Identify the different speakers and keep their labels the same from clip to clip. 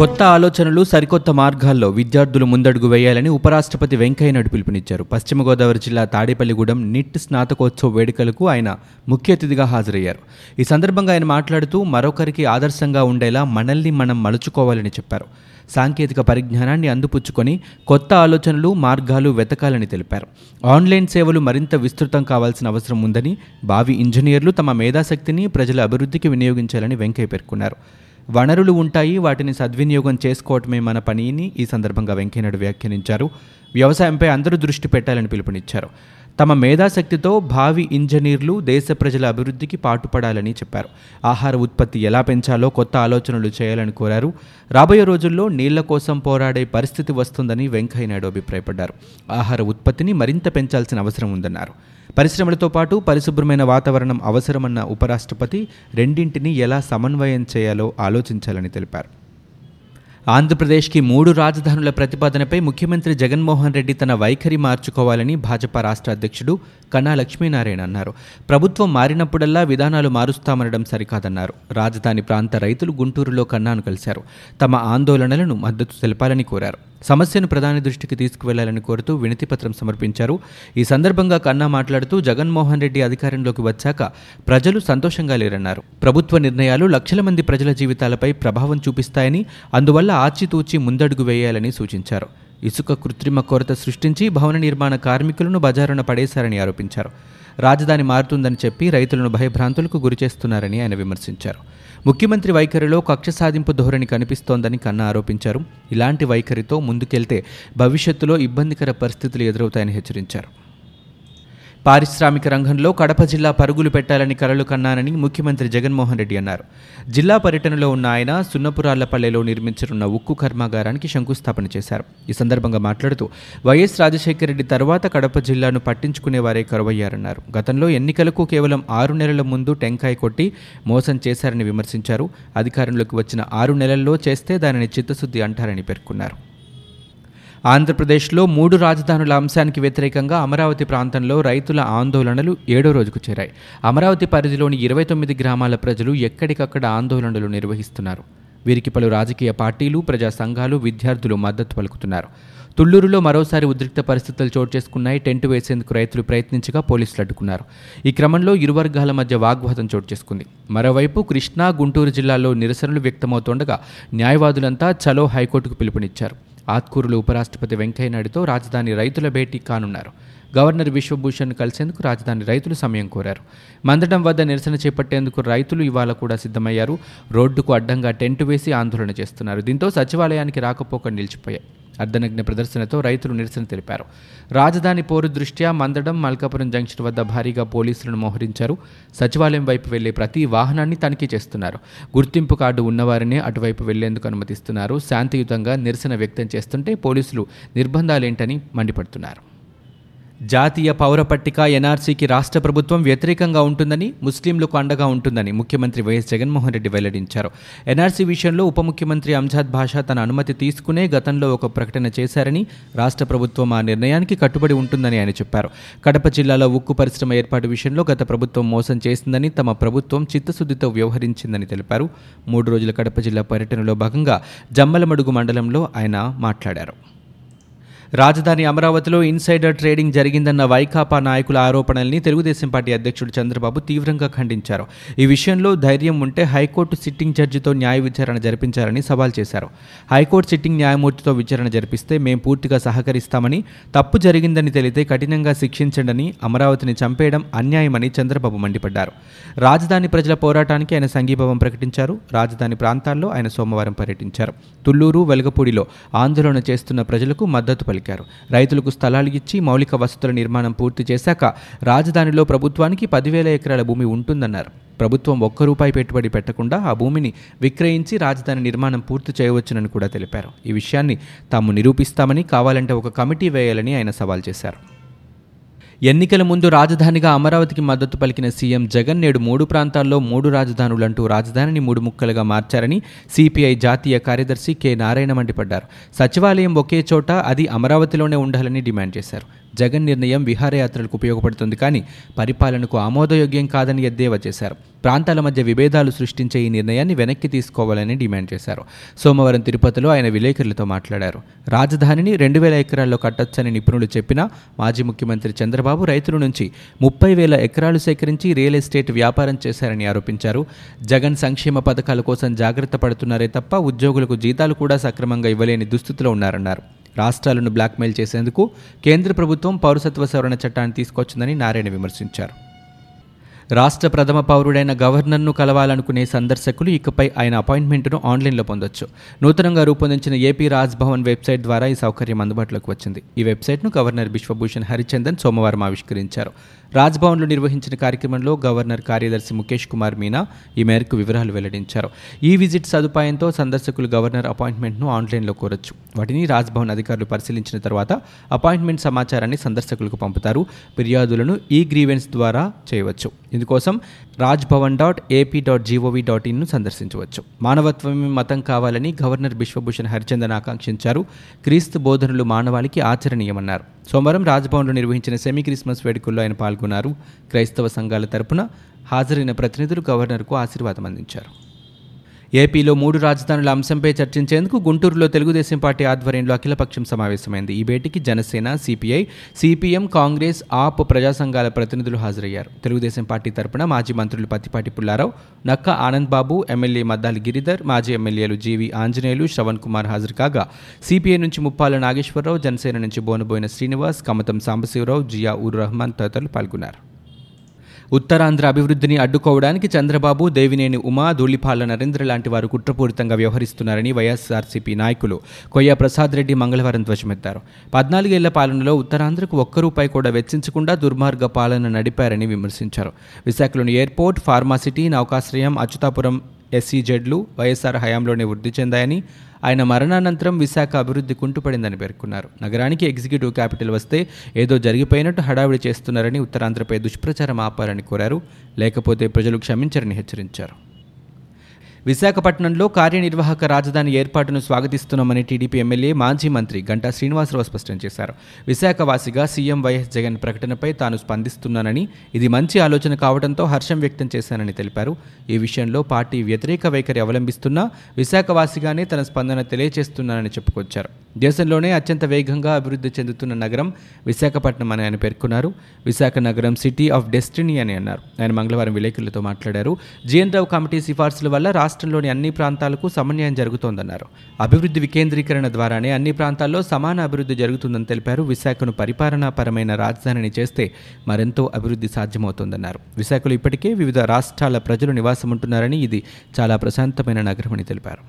Speaker 1: కొత్త ఆలోచనలు సరికొత్త మార్గాల్లో విద్యార్థులు ముందడుగు వేయాలని ఉపరాష్ట్రపతి వెంకయ్యనాయుడు పిలుపునిచ్చారు. పశ్చిమ గోదావరి జిల్లా తాడేపల్లిగూడెం నిట్ స్నాతకోత్సవ వేడుకలకు ఆయన ముఖ్య అతిథిగా హాజరయ్యారు. ఈ సందర్భంగా ఆయన మాట్లాడుతూ మరొకరికి ఆదర్శంగా ఉండేలా మనల్ని మనం మలుచుకోవాలని చెప్పారు. సాంకేతిక పరిజ్ఞానాన్ని అందిపుచ్చుకొని కొత్త ఆలోచనలు మార్గాలు వెతకాలని తెలిపారు. ఆన్లైన్ సేవలు మరింత విస్తృతం కావాల్సిన అవసరం ఉందని భావి ఇంజనీర్లు తమ మేధాశక్తిని ప్రజల అభివృద్ధికి వినియోగించాలని వెంకయ్య పేర్కొన్నారు. వనరులు ఉంటాయి వాటిని సద్వినియోగం చేసుకోవటమే మన పనిని. ఈ సందర్భంగా వెంకయ్యనాయుడు వ్యాఖ్యానించారు. వ్యవసాయంపై అందరూ దృష్టి పెట్టాలని పిలుపునిచ్చారు. తమ మేధాశక్తితో భావి ఇంజనీర్లు దేశ ప్రజల అభివృద్ధికి పాటుపడాలని చెప్పారు. ఆహార ఉత్పత్తి ఎలా పెంచాలో కొత్త ఆలోచనలు చేయాలని కోరారు. రాబోయే రోజుల్లో నీళ్ళ కోసం పోరాడే పరిస్థితి వస్తుందని వెంకయ్యనాయుడు అభిప్రాయపడ్డారు. ఆహార ఉత్పత్తిని మరింత పెంచాల్సిన అవసరం ఉందన్నారు. పరిశ్రమలతో పాటు పరిశుభ్రమైన వాతావరణం అవసరమన్న ఉపరాష్ట్రపతి రెండింటిని ఎలా సమన్వయం చేయాలో ఆలోచించాలని తెలిపారు. ఆంధ్రప్రదేశ్కి మూడు రాజధానుల ప్రతిపాదనపై ముఖ్యమంత్రి జగన్మోహన్ రెడ్డి తన వైఖరి మార్చుకోవాలని భాజపా రాష్ట్ర అధ్యక్షుడు కన్నా లక్ష్మీనారాయణ అన్నారు. ప్రభుత్వం మారినప్పుడల్లా విధానాలు మారుస్తామనడం సరికాదన్నారు. రాజధాని ప్రాంత రైతులు గుంటూరులో కన్నాను కలిశారు. తమ ఆందోళనలను మద్దతు తెలపాలని కోరారు. సమస్యను ప్రధాని దృష్టికి తీసుకువెళ్ళాలని కోరుతూ వినతిపత్రం సమర్పించారు. ఈ సందర్భంగా కన్నా మాట్లాడుతూ జగన్మోహన్ రెడ్డి అధికారంలోకి వచ్చాక ప్రజలు సంతోషంగా లేరన్నారు. ప్రభుత్వ నిర్ణయాలు లక్షల మంది ప్రజల జీవితాలపై ప్రభావం చూపిస్తాయని అందువల్ల ఆచితూచి ముందడుగు వేయాలని సూచించారు. ఇసుక కృత్రిమ కొరత సృష్టించి భవన నిర్మాణ కార్మికులను బజారున పడేశారని ఆరోపించారు. రాజధాని మారుతుందని చెప్పి రైతులను భయభ్రాంతులకు గురిచేస్తున్నారని ఆయన విమర్శించారు. ముఖ్యమంత్రి వైఖరిలో కక్ష సాధింపు ధోరణి కనిపిస్తోందని కన్నా ఆరోపించారు. ఇలాంటి వైఖరితో ముందుకెళ్తే భవిష్యత్తులో ఇబ్బందికర పరిస్థితులు ఎదురవుతాయని హెచ్చరించారు. పారిశ్రామిక రంగంలో కడప జిల్లా పరుగులు పెట్టాలని కలలు కన్నానని ముఖ్యమంత్రి జగన్మోహన్ రెడ్డి అన్నారు. జిల్లా పర్యటనలో ఉన్న ఆయన సున్నపురాళ్ళపల్లెలో నిర్మించనున్న ఉక్కు కర్మాగారానికి శంకుస్థాపన చేశారు. ఈ సందర్భంగా మాట్లాడుతూ వైఎస్ రాజశేఖర రెడ్డి తర్వాత కడప జిల్లాను పట్టించుకునేవారే కరువయ్యారన్నారు. గతంలో ఎన్నికలకు కేవలం ఆరు నెలల ముందు టెంకాయ కొట్టి మోసం చేశారని విమర్శించారు. అధికారంలోకి వచ్చిన ఆరు నెలల్లో చేస్తే దానిని చిత్తశుద్ధి అంటారని పేర్కొన్నారు. ఆంధ్రప్రదేశ్లో మూడు రాజధానుల అంశానికి వ్యతిరేకంగా అమరావతి ప్రాంతంలో రైతుల ఆందోళనలు ఏడో రోజుకు చేరాయి. అమరావతి పరిధిలోని ఇరవై తొమ్మిది గ్రామాల ప్రజలు ఎక్కడికక్కడ ఆందోళనలు నిర్వహిస్తున్నారు. వీరికి పలు రాజకీయ పార్టీలు ప్రజా సంఘాలు విద్యార్థులు మద్దతు పలుకుతున్నారు. తుళ్ళూరులో మరోసారి ఉద్రిక్త పరిస్థితులు చోటు చేసుకున్నాయి. టెంట్ వేసేందుకు రైతులు ప్రయత్నించగా పోలీసులు అడ్డుకున్నారు. ఈ క్రమంలో ఇరు వర్గాల మధ్య వాగ్వాదం చోటు చేసుకుంది. మరోవైపు కృష్ణా గుంటూరు జిల్లాల్లో నిరసనలు వ్యక్తమవుతుండగా న్యాయవాదులంతా చలో హైకోర్టుకు పిలుపునిచ్చారు. ఆత్కూరులో ఉపరాష్ట్రపతి వెంకయ్యనాయుడుతో రాజధాని రైతుల భేటీ కానున్నారు. గవర్నర్ విశ్వభూషణ్ కలిసేందుకు రాజధాని రైతులు సమయం కోరారు. మందడం వద్ద నిరసన చేపట్టేందుకు రైతులు ఇవాళ కూడా సిద్ధమయ్యారు. రోడ్డుకు అడ్డంగా టెంటు వేసి ఆందోళన చేస్తున్నారు. దీంతో సచివాలయానికి రాకపోక నిలిచిపోయాయి. అర్ధనగ్న ప్రదర్శనతో రైతులు నిరసన తెలిపారు. రాజధాని పోరు దృష్ట్యా మందడం మల్కాపురం జంక్షన్ వద్ద భారీగా పోలీసులను మోహరించారు. సచివాలయం వైపు వెళ్ళే ప్రతి వాహనాన్ని తనిఖీ చేస్తున్నారు. గుర్తింపు కార్డు ఉన్నవారినే అటువైపు వెళ్ళేందుకు అనుమతిస్తున్నారు. శాంతియుతంగా నిరసన వ్యక్తం చేస్తుంటే పోలీసులు నిర్బంధాలేంటని మండిపడుతున్నారు. జాతీయ పౌర పట్టిక ఎన్ఆర్సీకి రాష్ట్ర ప్రభుత్వం వ్యతిరేకంగా ఉంటుందని ముస్లింలకు అండగా ఉంటుందని ముఖ్యమంత్రి వైఎస్ జగన్మోహన్ రెడ్డి వెల్లడించారు. ఎన్ఆర్సీ విషయంలో ఉప ముఖ్యమంత్రి అంజాద్ భాషా తన అనుమతి తీసుకునే గతంలో ఒక ప్రకటన చేశారని రాష్ట్ర ప్రభుత్వం ఆ నిర్ణయానికి కట్టుబడి ఉంటుందని ఆయన చెప్పారు. కడప జిల్లాలో ఉక్కు పరిశ్రమ ఏర్పాటు విషయంలో గత ప్రభుత్వం మోసం చేసిందని తమ ప్రభుత్వం చిత్తశుద్ధితో వ్యవహరించిందని తెలిపారు. మూడు రోజుల కడప జిల్లా పర్యటనలో భాగంగా జమ్మలమడుగు మండలంలో ఆయన మాట్లాడారు. రాజధాని అమరావతిలో ఇన్సైడర్ ట్రేడింగ్ జరిగిందన్న వైకాపా నాయకుల ఆరోపణల్ని తెలుగుదేశం పార్టీ అధ్యక్షుడు చంద్రబాబు తీవ్రంగా ఖండించారు. ఈ విషయంలో ధైర్యం ఉంటే హైకోర్టు సిట్టింగ్ జడ్జితో న్యాయ విచారణ జరిపించారని సవాల్ చేశారు. హైకోర్టు సిట్టింగ్ న్యాయమూర్తితో విచారణ జరిపిస్తే మేం పూర్తిగా సహకరిస్తామని తప్పు జరిగిందని తెలితే కఠినంగా శిక్షించండని అమరావతిని చంపేయడం అన్యాయమని చంద్రబాబు మండిపడ్డారు. రాజధాని ప్రజల పోరాటానికి ఆయన సంఘీభావం ప్రకటించారు. రాజధాని ప్రాంతాల్లో ఆయన సోమవారం పర్యటించారు. తుళ్ళూరు వెలగపూడిలో ఆందోళన చేస్తున్న ప్రజలకు మద్దతు పలికారు. రైతులకు స్థలాలు ఇచ్చి మౌలిక వసతుల నిర్మాణం పూర్తి చేశాక రాజధానిలో ప్రభుత్వానికి పదివేల ఎకరాల భూమి ఉంటుందన్నారు. ప్రభుత్వం ఒక్క రూపాయి పెట్టుబడి పెట్టకుండా ఆ భూమిని విక్రయించి రాజధాని నిర్మాణం పూర్తి చేయవచ్చునని కూడా తెలిపారు. ఈ విషయాన్ని తాము నిరూపిస్తామని కావాలంటే ఒక కమిటీ వేయాలని ఆయన సవాల్ చేశారు. ఎన్నికల ముందు రాజధానిగా అమరావతికి మద్దతు పలికిన సీఎం జగన్ నేడు మూడు ప్రాంతాల్లో మూడు రాజధానులంటూ రాజధానిని మూడు ముక్కలుగా మార్చారని సిపిఐ జాతీయ కార్యదర్శి కె నారాయణ మండిపడ్డారు. సచివాలయం ఒకే చోట అది అమరావతిలోనే ఉండాలని డిమాండ్ చేశారు. జగన్ నిర్ణయం విహారయాత్రలకు ఉపయోగపడుతుంది. కానీ పరిపాలనకు ఆమోదయోగ్యం కాదని ఎద్దేవా చేశారు ప్రాంతాల మధ్య విభేదాలు సృష్టించే ఈ నిర్ణయాన్ని వెనక్కి తీసుకోవాలని డిమాండ్ చేశారు. సోమవారం తిరుపతిలో ఆయన విలేకరులతో మాట్లాడారు. రాజధానిని రెండు వేల ఎకరాల్లో కట్టొచ్చని నిపుణులు చెప్పినా మాజీ ముఖ్యమంత్రి చంద్రబాబు రైతుల నుంచి ముప్పై వేల ఎకరాలు సేకరించి రియల్ ఎస్టేట్ వ్యాపారం చేశారని ఆరోపించారు. జగన్ సంక్షేమ పథకాల కోసం జాగ్రత్త పడుతున్నారే తప్ప ఉద్యోగులకు జీతాలు కూడా సక్రమంగా ఇవ్వలేని దుస్థితిలో ఉన్నారన్నారు. రాష్ట్రాలను బ్లాక్మెయిల్ చేసేందుకు కేంద్ర ప్రభుత్వం పౌరసత్వ సవరణ చట్టాన్ని తీసుకొచ్చిందని నారాయణ విమర్శించారు. రాష్ట్ర ప్రథమ పౌరుడైన గవర్నర్ను కలవాలనుకునే సందర్శకులు ఇకపై ఆయన అపాయింట్మెంట్ను ఆన్లైన్లో పొందొచ్చు. నూతనంగా రూపొందించిన ఏపీ రాజ్భవన్ వెబ్సైట్ ద్వారా ఈ సౌకర్యం అందుబాటులోకి వచ్చింది. ఈ వెబ్సైట్ను గవర్నర్ బిశ్వభూషణ్ హరిచందన్ సోమవారం ఆవిష్కరించారు. రాజ్భవన్లో నిర్వహించిన కార్యక్రమంలో గవర్నర్ కార్యదర్శి ముఖేష్ కుమార్ మీనా ఈ మేరకు వివరాలు వెల్లడించారు. ఈ విజిట్ సదుపాయంతో సందర్శకులు గవర్నర్ అపాయింట్మెంట్ను ఆన్లైన్లో కోరొచ్చు. వాటిని రాజ్భవన్ అధికారులు పరిశీలించిన తర్వాత అపాయింట్మెంట్ సమాచారాన్ని సందర్శకులకు పంపుతారు. ఫిర్యాదులను ఈ గ్రీవెన్స్ ద్వారా చేయవచ్చు. ఇందుకోసం Rajbhavan dot AP dot GOV dot ఇన్ను సందర్శించవచ్చు. మానవత్వమే మతం కావాలని గవర్నర్ బిశ్వభూషణ్ హరిచందన్ ఆకాంక్షించారు. క్రీస్తు బోధనలు మానవాళికి ఆచరణీయమన్నారు. సోమవారం రాజ్భవన్లో నిర్వహించిన సెమీ క్రిస్మస్ వేడుకల్లో ఆయన పాల్గొన్నారు. క్రైస్తవ సంఘాల తరపున హాజరైన ప్రతినిధులు గవర్నర్కు ఆశీర్వాదం అందించారు. ఏపీలో మూడు రాజధానుల అంశంపై చర్చించేందుకు గుంటూరులో తెలుగుదేశం పార్టీ ఆధ్వర్యంలో అఖిలపక్షం సమావేశమైంది. ఈ భేటీకి Janasena CPI CPM Congress AAP ప్రజా సంఘాల ప్రతినిధులు హాజరయ్యారు. తెలుగుదేశం పార్టీ తరపున మాజీ మంత్రులు పత్తిపాటి పుల్లారావు నక్క ఆనంద్ బాబు ఎమ్మెల్యే మద్దాలి గిరిధర్ మాజీ ఎమ్మెల్యేలు జీవి ఆంజనేయులు శ్రవణ్ కుమార్ హాజరు కాగా సిపిఐ నుంచి ముప్పాల నాగేశ్వరరావు జనసేన నుంచి బోనబోయిన శ్రీనివాస్ కమతం సాంబశివరావు జియా ఉర్ రహమాన్ తదితరులు పాల్గొన్నారు. ఉత్తరాంధ్ర అభివృద్ధిని అడ్డుకోవడానికి చంద్రబాబు దేవినేని ఉమా ధూళిపాల నరేంద్ర లాంటి వారు కుట్రపూరితంగా వ్యవహరిస్తున్నారని వైఎస్ఆర్సీపీ నాయకులు కొయ్య ప్రసాద్ రెడ్డి మంగళవారం ధ్వజమెత్తారు. పద్నాలుగేళ్ళ పాలనలో ఉత్తరాంధ్రకు ఒక్క రూపాయి కూడా వెచ్చించకుండా దుర్మార్గ పాలన నడిపారని విమర్శించారు. విశాఖలోని ఎయిర్పోర్ట్ ఫార్మాసిటీ నౌకాశ్రయం అచ్యుతాపురం ఎస్సీజెడ్లు వైఎస్ఆర్ హయాంలోనే వృద్ధి చెందాయని ఆయన మరణానంతరం విశాఖ అభివృద్ధి కుంటుపడిందని పేర్కొన్నారు. నగరానికి ఎగ్జిక్యూటివ్ క్యాపిటల్ వస్తే ఏదో జరిగిపోయినట్టు హడావిడి చేస్తున్నారని ఉత్తరాంధ్రపై దుష్ప్రచారం ఆపాలని కోరారు. లేకపోతే ప్రజలు క్షమించరని హెచ్చరించారు. విశాఖపట్నంలో కార్యనిర్వాహక రాజధాని ఏర్పాటును స్వాగతిస్తున్నామని టీడీపీ ఎమ్మెల్యే మాజీ మంత్రి గంటా శ్రీనివాసరావు స్పష్టం చేశారు. విశాఖవాసిగా సీఎం వైఎస్ జగన్ ప్రకటనపై తాను స్పందిస్తున్నానని ఇది మంచి ఆలోచన కావడంతో హర్షం వ్యక్తం చేశానని తెలిపారు. ఈ విషయంలో పార్టీ వ్యతిరేక వైఖరి అవలంబిస్తున్నా విశాఖవాసిగానే తన స్పందన తెలియజేస్తున్నానని చెప్పుకొచ్చారు. దేశంలోనే అత్యంత వేగంగా అభివృద్ధి చెందుతున్న నగరం విశాఖపట్నం అని ఆయన పేర్కొన్నారు. విశాఖ నగరం సిటీ ఆఫ్ డెస్టినీ అని అన్నారు. ఆయన మంగళవారం విలేకరులతో మాట్లాడారు. జీఎన్ రావు కమిటీ సిఫార్సుల వల్ల రాష్ట్రంలోని అన్ని ప్రాంతాలకు సమన్వయం జరుగుతోందన్నారు. అభివృద్ధి వికేంద్రీకరణ ద్వారానే అన్ని ప్రాంతాల్లో సమాన అభివృద్ధి జరుగుతుందని తెలిపారు. విశాఖను పరిపాలనాపరమైన రాజధానిని చేస్తే మరెంతో అభివృద్ధి సాధ్యమవుతోందన్నారు. విశాఖలో ఇప్పటికే వివిధ రాష్ట్రాల ప్రజలు నివాసం ఉంటున్నారని ఇది చాలా ప్రశాంతమైన నగరమని తెలిపారు.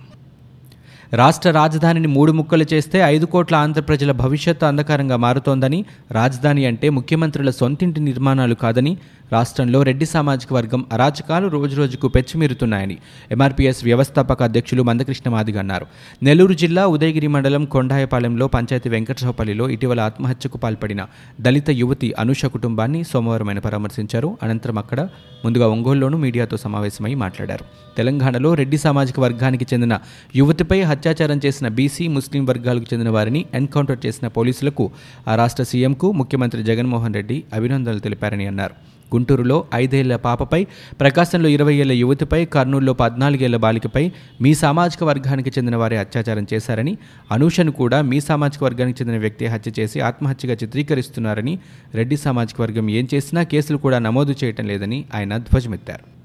Speaker 1: రాష్ట్ర రాజధానిని మూడు ముక్కలు చేస్తే ఐదు కోట్ల ఆంధ్ర ప్రజల భవిష్యత్తు అంధకారంగా మారుతోందని రాజధాని అంటే ముఖ్యమంత్రుల సొంతింటి నిర్మాణాలు కాదని రాష్ట్రంలో రెడ్డి సామాజిక వర్గం అరాచకాలు రోజురోజుకు పెచ్చిమీరుతున్నాయని ఎంఆర్పీఎస్ వ్యవస్థాపక అధ్యక్షులు మందకృష్ణ మాదిగ అన్నారు. నెల్లూరు జిల్లా ఉదయగిరి మండలం కొండాయపాలెంలో పంచాయతీ వెంకటరావుపల్లిలో ఇటీవల ఆత్మహత్యకు పాల్పడిన దళిత యువతి అనుష కుటుంబాన్ని సోమవారం ఆయన పరామర్శించారు. అనంతరం అక్కడ ముందుగా ఒంగోలులోనూ మీడియాతో సమావేశమై మాట్లాడారు. తెలంగాణలో రెడ్డి సామాజిక వర్గానికి చెందిన యువతిపై అత్యాచారం చేసిన బీసీ ముస్లిం వర్గాలకు చెందిన వారిని ఎన్కౌంటర్ చేసిన పోలీసులకు ఆ రాష్ట్ర సీఎంకు ముఖ్యమంత్రి జగన్మోహన్ రెడ్డి అభినందనలు తెలిపారని అన్నారు. గుంటూరులో ఐదేళ్ళ పాపపై ప్రకాశంలో ఇరవై ఏళ్ళ యువతిపై కర్నూలులో పద్నాలుగేళ్ళ బాలికపై మీ సామాజిక వర్గానికి చెందిన వారే అత్యాచారం చేశారని అనూషను కూడా మీ సామాజిక వర్గానికి చెందిన వ్యక్తి హత్య చేసి ఆత్మహత్యగా చిత్రీకరిస్తున్నారని రెడ్డి సామాజిక వర్గం ఏం చేసినా కేసులు కూడా నమోదు చేయటం లేదని ఆయన ధ్వజమెత్తారు.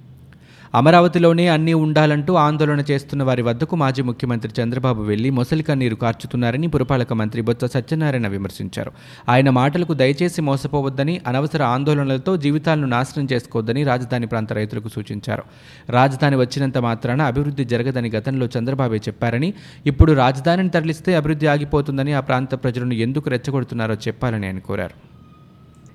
Speaker 1: అమరావతిలోనే అన్నీ ఉండాలంటూ ఆందోళన చేస్తున్న వారి వద్దకు మాజీ ముఖ్యమంత్రి చంద్రబాబు వెళ్ళి మొసలి కన్నీరు కార్చుతున్నారని పురపాలక మంత్రి బొత్స సత్యనారాయణ విమర్శించారు. ఆయన మాటలకు దయచేసి మోసపోవద్దని అనవసర ఆందోళనలతో జీవితాలను నాశనం చేసుకోవద్దని రాజధాని ప్రాంత రైతులకు సూచించారు. రాజధాని వచ్చినంత మాత్రాన అభివృద్ధి జరగదని గతంలో చంద్రబాబే చెప్పారని ఇప్పుడు రాజధానిని తరలిస్తే అభివృద్ధి ఆగిపోతుందని ఆ ప్రాంత ప్రజలను ఎందుకు రెచ్చగొడుతున్నారో చెప్పాలని ఆయన కోరారు.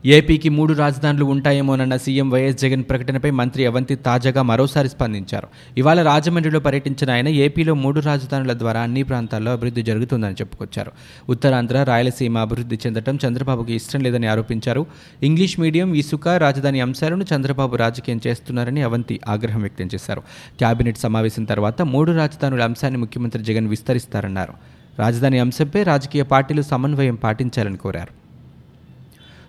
Speaker 1: ఏపీకి మూడు రాజధానులు ఉంటాయేమోనన్న సీఎం వైఎస్ జగన్ ప్రకటనపై మంత్రి అవంతి తాజాగా మరోసారి స్పందించారు. ఇవాళ రాజమండ్రిలో పర్యటించిన ఆయన ఏపీలో మూడు రాజధానుల ద్వారా అన్ని ప్రాంతాల్లో అభివృద్ధి జరుగుతుందని చెప్పుకొచ్చారు. ఉత్తరాంధ్ర రాయలసీమ అభివృద్ధి చెందడం చంద్రబాబుకి ఇష్టం లేదని ఆరోపించారు. ఇంగ్లీష్ మీడియం ఇసుక రాజధాని అంశాలను చంద్రబాబు రాజకీయం చేస్తున్నారని అవంతి ఆగ్రహం వ్యక్తం చేశారు. కేబినెట్ సమావేశం తర్వాత మూడు రాజధానుల అంశాన్ని ముఖ్యమంత్రి జగన్ విస్తరిస్తారన్నారు. రాజధాని అంశంపై రాజకీయ పార్టీలు సమన్వయం పాటించాలని కోరారు.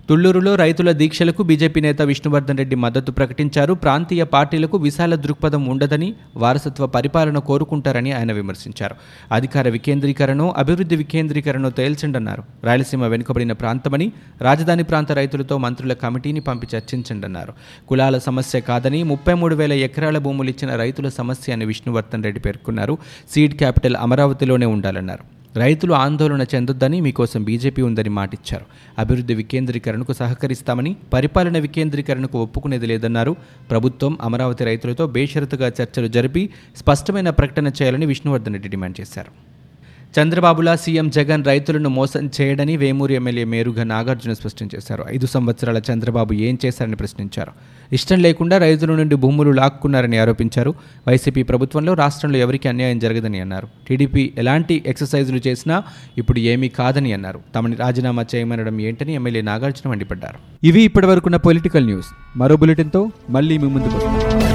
Speaker 1: తుళ్ళూరులో రైతుల దీక్షలకు బీజేపీ నేత విష్ణువర్ధన్ రెడ్డి మద్దతు ప్రకటించారు. ప్రాంతీయ పార్టీలకు విశాల దృక్పథం ఉండదని వారసత్వ పరిపాలన కోరుకుంటారని ఆయన విమర్శించారు. అధికార వికేంద్రీకరణో అభివృద్ధి వికేంద్రీకరణ తేల్చండన్నారు. రాయలసీమ వెనుకబడిన ప్రాంతమని రాజధాని ప్రాంత రైతులతో మంత్రుల కమిటీని పంపి చర్చించండన్నారు. కులాల సమస్య కాదని ముప్పై మూడు వేల ఎకరాల భూములు ఇచ్చిన రైతుల సమస్య అని విష్ణువర్ధన్ రెడ్డి పేర్కొన్నారు. సీడ్ క్యాపిటల్ అమరావతిలోనే ఉండాలన్నారు. రైతులు ఆందోళన చెందొద్దని మీకోసం బీజేపీ ఉందని మాటిచ్చారు. అభివృద్ధి వికేంద్రీకరణకు సహకరిస్తామని పరిపాలన వికేంద్రీకరణకు ఒప్పుకునేది లేదన్నారు. ప్రభుత్వం అమరావతి రైతులతో బేషరతుగా చర్చలు జరిపి స్పష్టమైన ప్రకటన చేయాలని విష్ణువర్ధన్ రెడ్డి డిమాండ్ చేశారు. చంద్రబాబులా సీఎం జగన్ రైతులను మోసం చేయడని వేమూరు ఎమ్మెల్యే మేరుగా నాగార్జున స్పష్టం చేశారు. ఐదు సంవత్సరాల చంద్రబాబు ఏం చేశారని ప్రశ్నించారు. ఇష్టం లేకుండా రైతుల నుండి భూములు లాక్కున్నారని ఆరోపించారు. వైసీపీ ప్రభుత్వంలో రాష్ట్రంలో ఎవరికి అన్యాయం జరగదని అన్నారు. టీడీపీ ఎలాంటి ఎక్సర్సైజులు చేసినా ఇప్పుడు ఏమీ కాదని అన్నారు. తమని రాజీనామా చేయమనడం ఏంటని ఎమ్మెల్యే నాగార్జున మండిపడ్డారు. ఇవి ఇప్పటివరకున్న పొలిటికల్ న్యూస్. మరో బులెటిన్తో మళ్ళీ మీ ముందుకు వస్తాం.